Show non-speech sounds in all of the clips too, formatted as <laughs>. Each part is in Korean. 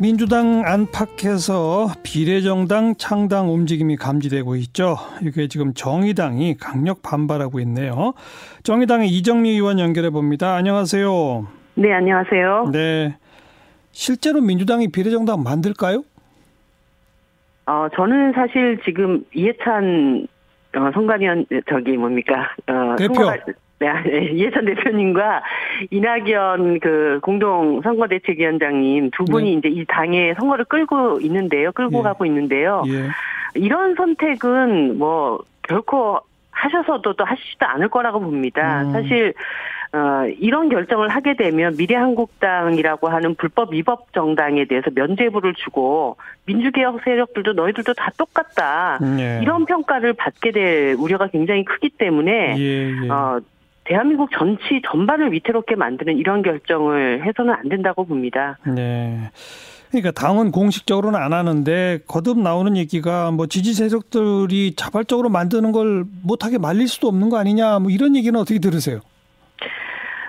민주당 안팎에서 비례정당 창당 움직임이 감지되고 있죠. 이게 지금 정의당이 강력 반발하고 있네요. 정의당의 이정미 의원 연결해 봅니다. 안녕하세요. 네, 안녕하세요. 네. 실제로 민주당이 비례정당 만들까요? 어, 저는 사실 지금 이해찬 어, 선관위원 저기 뭡니까? 어, 대표. 선거가, 네, <laughs> 이해찬 대표님과 이낙연 그 공동 선거대책위원장님 두 분이 네. 이제 이 당의 선거를 끌고 있는데요. 끌고 예. 가고 있는데요. 예. 이런 선택은 뭐 결코 하셔서도 또 하시지도 않을 거라고 봅니다. 음. 사실 어, 이런 결정을 하게 되면 미래한국당이라고 하는 불법 위법 정당에 대해서 면죄부를 주고 민주개혁 세력들도 너희들도 다 똑같다. 예. 이런 평가를 받게 될 우려가 굉장히 크기 때문에 예, 예. 어, 대한민국 전치 전반을 위태롭게 만드는 이런 결정을 해서는 안 된다고 봅니다. 네. 그러니까 당은 공식적으로는 안 하는데 거듭 나오는 얘기가 뭐 지지 세력들이 자발적으로 만드는 걸 못하게 말릴 수도 없는 거 아니냐 뭐 이런 얘기는 어떻게 들으세요?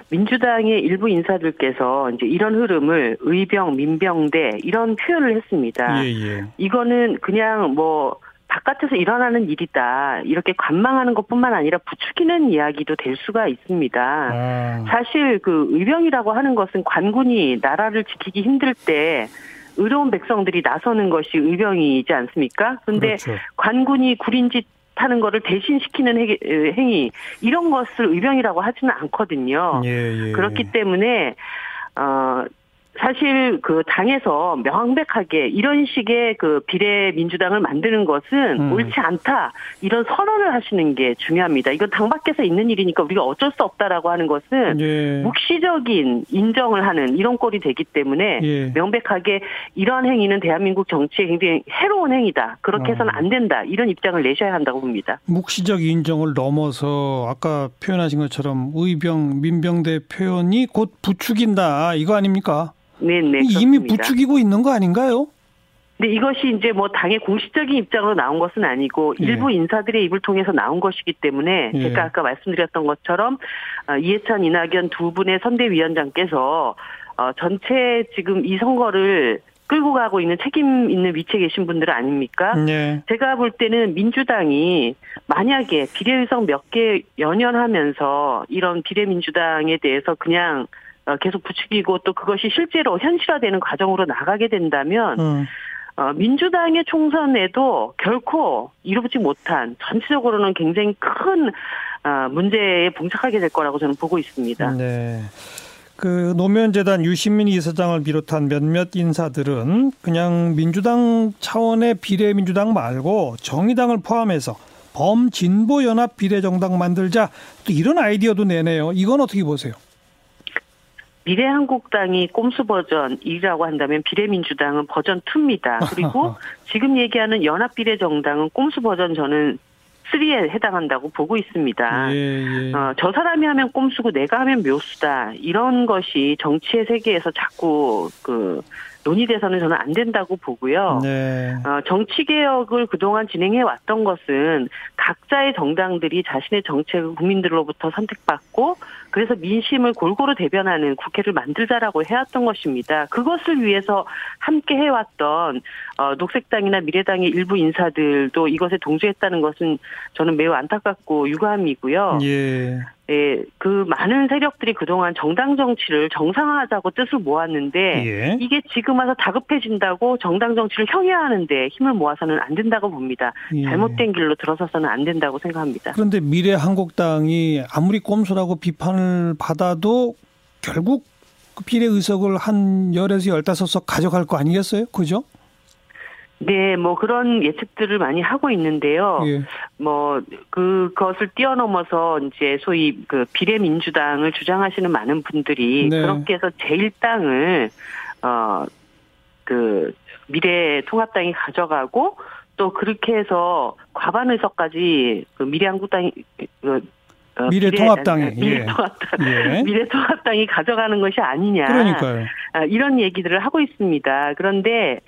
민주당의 일부 인사들께서 이제 이런 흐름을 의병, 민병대 이런 표현을 했습니다. 예, 예. 이거는 그냥 뭐 바깥에서 일어나는 일이다 이렇게 관망하는 것뿐만 아니라 부추기는 이야기도 될 수가 있습니다. 아, 사실 그 의병이라고 하는 것은 관군이 나라를 지키기 힘들 때 의로운 백성들이 나서는 것이 의병이지 않습니까? 근데 그렇죠. 관군이 구린짓 하는 거를 대신시키는 행위 이런 것을 의병이라고 하지는 않거든요. 예, 예. 그렇기 때문에 어 사실 그 당에서 명백하게 이런 식의 그 비례 민주당을 만드는 것은 음. 옳지 않다 이런 선언을 하시는 게 중요합니다. 이건 당 밖에서 있는 일이니까 우리가 어쩔 수 없다라고 하는 것은 예. 묵시적인 인정을 하는 이런 꼴이 되기 때문에 예. 명백하게 이러한 행위는 대한민국 정치에 굉장히 해로운 행위다. 그렇게 해서는 어. 안 된다. 이런 입장을 내셔야 한다고 봅니다. 묵시적 인정을 넘어서 아까 표현하신 것처럼 의병 민병대 표현이 곧 부추긴다 이거 아닙니까? 네네. 이미 그렇습니다. 부추기고 있는 거 아닌가요? 근데 이것이 이제 뭐 당의 공식적인 입장으로 나온 것은 아니고 예. 일부 인사들의 입을 통해서 나온 것이기 때문에 예. 제가 아까 말씀드렸던 것처럼 어, 이해찬, 이낙연 두 분의 선대위원장께서 어, 전체 지금 이 선거를 끌고 가고 있는 책임 있는 위치에 계신 분들 아닙니까? 네. 제가 볼 때는 민주당이 만약에 비례의석 몇 개 연연하면서 이런 비례민주당에 대해서 그냥 어, 계속 부추기고 또 그것이 실제로 현실화되는 과정으로 나가게 된다면 음. 어, 민주당의 총선에도 결코 이루지 못한 전체적으로는 굉장히 큰 어, 문제에 봉착하게 될 거라고 저는 보고 있습니다. 네. 그 노무현재단 유시민 이사장을 비롯한 몇몇 인사들은 그냥 민주당 차원의 비례민주당 말고 정의당을 포함해서 범진보연합 비례정당 만들자 또 이런 아이디어도 내네요. 이건 어떻게 보세요? 미래한국당이 꼼수 버전이라고 한다면 비례민주당은 버전 2입니다. 그리고 <laughs> 지금 얘기하는 연합비례정당은 꼼수 버전 저는 3에 해당한다고 보고 있습니다. 예, 예. 어, 저 사람이 하면 꼼수고 내가 하면 묘수다. 이런 것이 정치의 세계에서 자꾸 그 논의돼서는 저는 안 된다고 보고요. 네. 어, 정치 개혁을 그동안 진행해 왔던 것은 각자의 정당들이 자신의 정책을 국민들로부터 선택받고 그래서 민심을 골고루 대변하는 국회를 만들자라고 해왔던 것입니다. 그것을 위해서 함께 해왔던 어, 녹색당이나 미래당의 일부 인사들도 이것에 동조했다는 것은 저는 매우 안타깝고 유감이고요. 예. 예, 그 많은 세력들이 그동안 정당 정치를 정상화하자고 뜻을 모았는데 예. 이게 지금 와서 다급해진다고 정당 정치를 형해하는데 힘을 모아서는 안 된다고 봅니다. 예. 잘못된 길로 들어서서는 안 된다고 생각합니다. 그런데 미래 한국당이 아무리 꼼수라고 비판을 받아도 결국 그 비례 의석을 한 열에서 열다섯 석 가져갈 거 아니겠어요? 그죠? 네, 뭐 그런 예측들을 많이 하고 있는데요. 예. 뭐 그것을 뛰어넘어서 이제 소위 그 비례민주당을 주장하시는 많은 분들이 네. 그렇게 해서 제1당을 어 그 미래 통합당이 가져가고 또 그렇게 해서 과반 의석까지 그 미래한국당이 그 어, 미래통합당이, 미래- 예. 미래통합당 예. 미래통합당이 가져가는 것이 아니냐. 그러니까요. 아, 이런 얘기들을 하고 있습니다. 그런데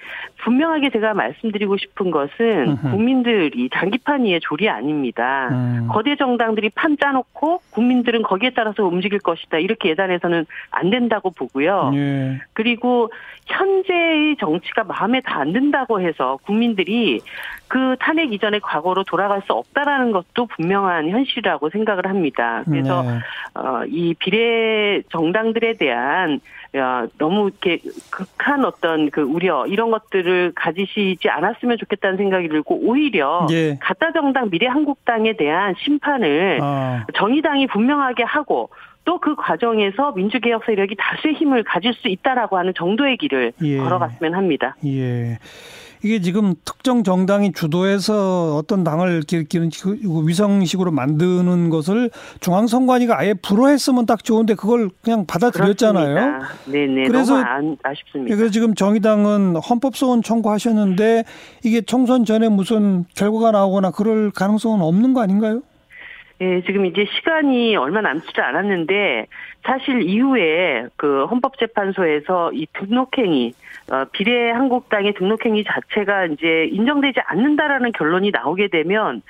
분명하게 제가 말씀드리고 싶은 것은. 국민들이 장기판 위의 조리 아닙니다. 음. 거대 정당들이 판 짜놓고 국민들은 거기에 따라서 움직일 것이다. 이렇게 예단해서는 안 된다고 보고요. 예. 그리고 현재의 정치가 마음에 다 안 든다고 해서 국민들이 그 탄핵 이전의 과거로 돌아갈 수 없다라는 것도 분명한 현실이라고 생각을 합니다. 그래서 네. 어, 이 비례 정당들에 대한 어, 너무 이렇게 극한 어떤 그 우려 이런 것들을 가지시지 않았으면 좋겠다는 생각이 들고 오히려 예. 가짜 정당 미래한국당에 대한 심판을 아. 정의당이 분명하게 하고 또그 과정에서 민주개혁 세력이 다수의 힘을 가질 수 있다라고 하는 정도의 길을 예. 걸어갔으면 합니다. 예. 이게 지금 특정 정당이 주도해서 어떤 당을 이렇게 이렇게 위성식으로 만드는 것을 중앙선관위가 아예 불허했으면 딱 좋은데 그걸 그냥 받아들였잖아요. 네네. 그래서- 너무 안, 아쉽습니다. 그래서 지금 정의당은 헌법소원 청구하셨는데 이게 총선 전에 무슨 결과가 나오거나 그럴 가능성은 없는 거 아닌가요? 예, 지금 이제 시간이 얼마 남지 않았는데 사실 이후에 그 헌법재판소에서 이 등록행위 어, 비례 한국당의 등록행위 자체가 이제 인정되지 않는다라는 결론이 나오게 되면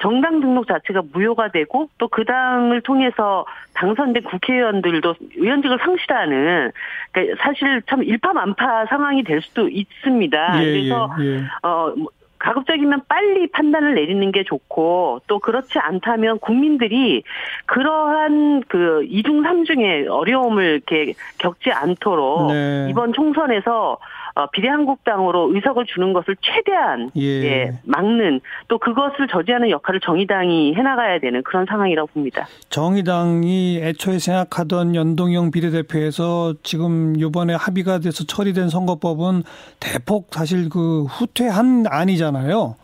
정당 등록 자체가 무효가 되고 또 그 당을 통해서 당선된 국회의원들도 의원직을 상실하는 그러니까 사실 참 일파만파 상황이 될 수도 있습니다. 그래서 예, 예. 어, 뭐, 가급적이면 빨리 판단을 내리는 게 좋고 또 그렇지 않다면 국민들이 그러한 그 이중 삼중의 어려움을 이렇게 겪지 않도록 네. 이번 총선에서 어, 비례한국당으로 의석을 주는 것을 최대한 예. 예, 막는 또 그것을 저지하는 역할을 정의당이 해나가야 되는 그런 상황이라고 봅니다. 정의당이 애초에 생각하던 연동형 비례대표에서 지금 이번에 합의가 돼서 처리된 선거법은 대폭 사실 그 후퇴한 안이잖아요.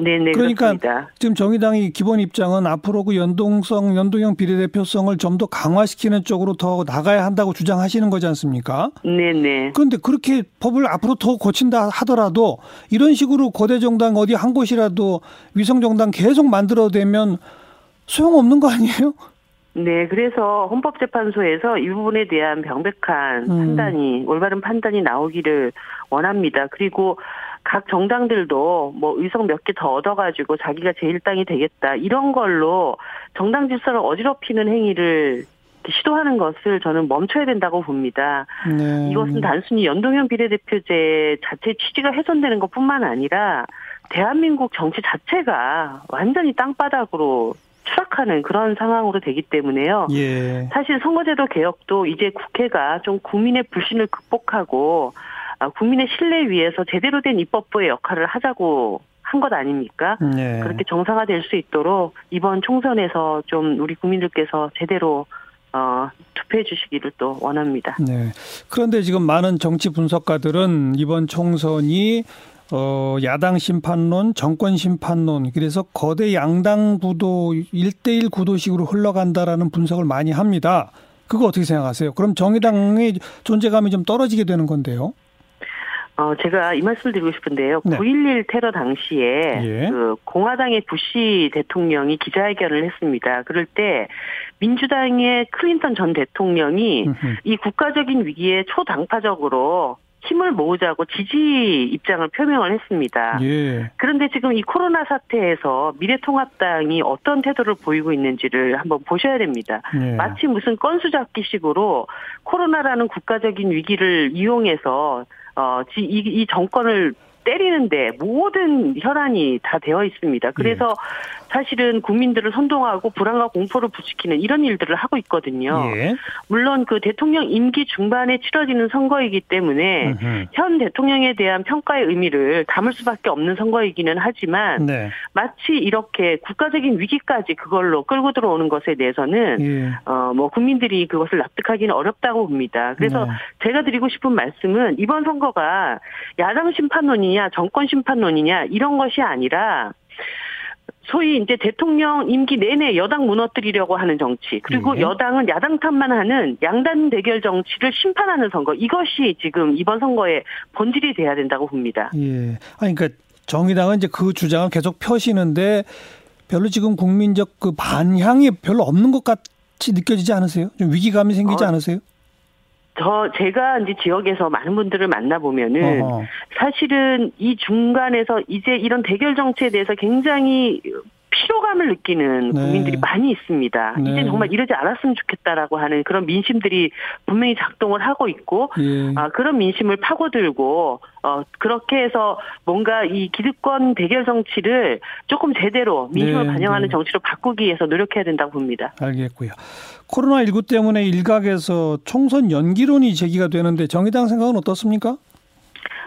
네네 그러니까 그렇습니다. 지금 정의당이 기본 입장은 앞으로 그 연동성, 연동형 비례대표성을 좀 더 강화시키는 쪽으로 더 나가야 한다고 주장하시는 거지 않습니까? 네네. 그런데 그렇게 법을 앞으로 더 고친다 하더라도 이런 식으로 거대 정당 어디 한 곳이라도 위성 정당 계속 만들어대면 소용없는 거 아니에요? 네, 그래서 헌법재판소에서 이 부분에 대한 명백한 음. 판단이 올바른 판단이 나오기를 원합니다. 그리고 각 정당들도 뭐 의석 몇 개 더 얻어가지고 자기가 제1당이 되겠다 이런 걸로 정당 질서를 어지럽히는 행위를 시도하는 것을 저는 멈춰야 된다고 봅니다. 네. 이것은 단순히 연동형 비례대표제 자체 취지가 훼손되는 것뿐만 아니라 대한민국 정치 자체가 완전히 땅바닥으로 추락하는 그런 상황으로 되기 때문에요. 예. 사실 선거제도 개혁도 이제 국회가 좀 국민의 불신을 극복하고 아, 국민의 신뢰 위해서 제대로 된 입법부의 역할을 하자고 한 것 아닙니까? 네. 그렇게 정상화될 수 있도록 이번 총선에서 좀 우리 국민들께서 제대로 어, 투표해 주시기를 또 원합니다. 네. 그런데 지금 많은 정치 분석가들은 이번 총선이 어, 야당 심판론, 정권 심판론, 그래서 거대 양당 구도, 1대1 구도식으로 흘러간다라는 분석을 많이 합니다. 그거 어떻게 생각하세요? 그럼 정의당의 존재감이 좀 떨어지게 되는 건데요. 어, 제가 이 말씀을 드리고 싶은데요. 네. 9.11 테러 당시에 예. 그 공화당의 부시 대통령이 기자회견을 했습니다. 그럴 때 민주당의 클린턴 전 대통령이. 이 국가적인 위기에 초당파적으로 힘을 모으자고 지지 입장을 표명을 했습니다. 예. 그런데 지금 이 코로나 사태에서 미래통합당이 어떤 태도를 보이고 있는지를 한번 보셔야 됩니다. 예. 마치 무슨 건수 잡기식으로 코로나라는 국가적인 위기를 이용해서 어, 지- 이, 이 정권을 때리는데 모든 혈안이 다 되어 있습니다. 그래서 사실은 국민들을 선동하고 불안과 공포를 부추기는 이런 일들을 하고 있거든요. 예. 물론 그 대통령 임기 중반에 치러지는 선거이기 때문에 음흠. 현 대통령에 대한 평가의 의미를 담을 수밖에 없는 선거이기는 하지만 네. 마치 이렇게 국가적인 위기까지 그걸로 끌고 들어오는 것에 대해서는 예. 어뭐 국민들이 그것을 납득하기는 어렵다고 봅니다. 그래서 네. 제가 드리고 싶은 말씀은 이번 선거가 야당 심판론이 냐 정권 심판론이냐 이런 것이 아니라 소위 이제 대통령 임기 내내 여당 무너뜨리려고 하는 정치 그리고 예. 여당은 야당 탓만 하는 양단 대결 정치를 심판하는 선거 이것이 지금 이번 선거의 본질이 돼야 된다고 봅니다. 예. 아니, 그러니까 정의당은 이제 그 주장을 계속 펴시는데 별로 지금 국민적 그 반향이 별로 없는 것 같이 느껴지지 않으세요? 좀 위기감이 생기지 어, 않으세요? 저 제가 이제 지역에서 많은 분들을 만나 보면은 어허. 사실은 이 중간에서 이제 이런 대결 정치에 대해서 굉장히 피로감을 느끼는 네. 국민들이 많이 있습니다. 네. 이제 정말 이러지 않았으면 좋겠다라고 하는 그런 민심들이 분명히 작동을 하고 있고 예. 아, 그런 민심을 파고들고 어, 그렇게 해서 뭔가 이 기득권 대결 정치를 조금 제대로 민심을 네, 반영하는 네. 정치로 바꾸기 위해서 노력해야 된다고 봅니다. 알겠고요. 코로나19 때문에 일각에서 총선 연기론이 제기가 되는데 정의당 생각은 어떻습니까?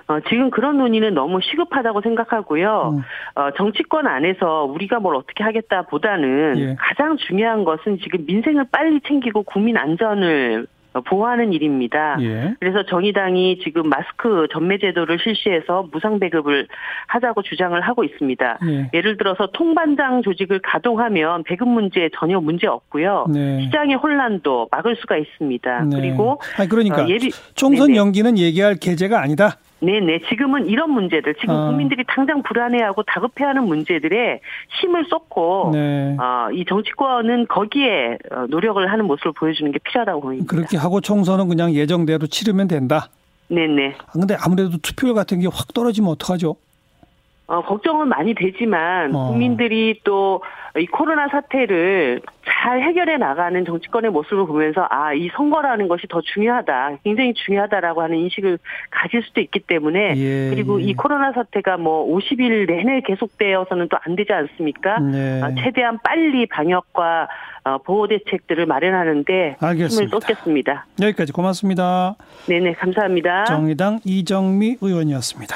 어, 지금 그런 논의는 너무 시급하다고 생각하고요. 음. 어, 정치권 안에서 우리가 뭘 어떻게 하겠다보다는 예. 가장 중요한 것은 지금 민생을 빨리 챙기고 국민 안전을 어, 보호하는 일입니다. 예. 그래서 정의당이 지금 마스크 전매 제도를 실시해서 무상 배급을 하자고 주장을 하고 있습니다. 예. 예를 들어서 통반장 조직을 가동하면 배급 문제 전혀 문제 없고요. 네. 시장의 혼란도 막을 수가 있습니다. 네. 그리고 아니 그러니까 어, 예비 총선 네네. 연기는 얘기할 계제가 아니다. 네네. 지금은 이런 문제들, 지금 아. 국민들이 당장 불안해하고 다급해하는 문제들에 힘을 쏟고, 네. 어, 이 정치권은 거기에 어, 노력을 하는 모습을 보여주는 게 필요하다고 보입니다. 그렇게 하고 총선은 그냥 예정대로 치르면 된다. 네네. 아, 근데 아무래도 투표율 같은 게 확 떨어지면 어떡하죠? 어, 걱정은 많이 되지만, 어. 국민들이 또 이 코로나 사태를 잘 해결해 나가는 정치권의 모습을 보면서, 아, 이 선거라는 것이 더 중요하다, 굉장히 중요하다라고 하는 인식을 가질 수도 있기 때문에, 예, 그리고 예. 이 코로나 사태가 뭐 50일 내내 계속되어서는 또 안 되지 않습니까? 네. 어, 최대한 빨리 방역과 어, 보호 대책들을 마련하는데 힘을 알겠습니다. 쏟겠습니다. 여기까지 고맙습니다. 네네 감사합니다. 정의당 이정미 의원이었습니다.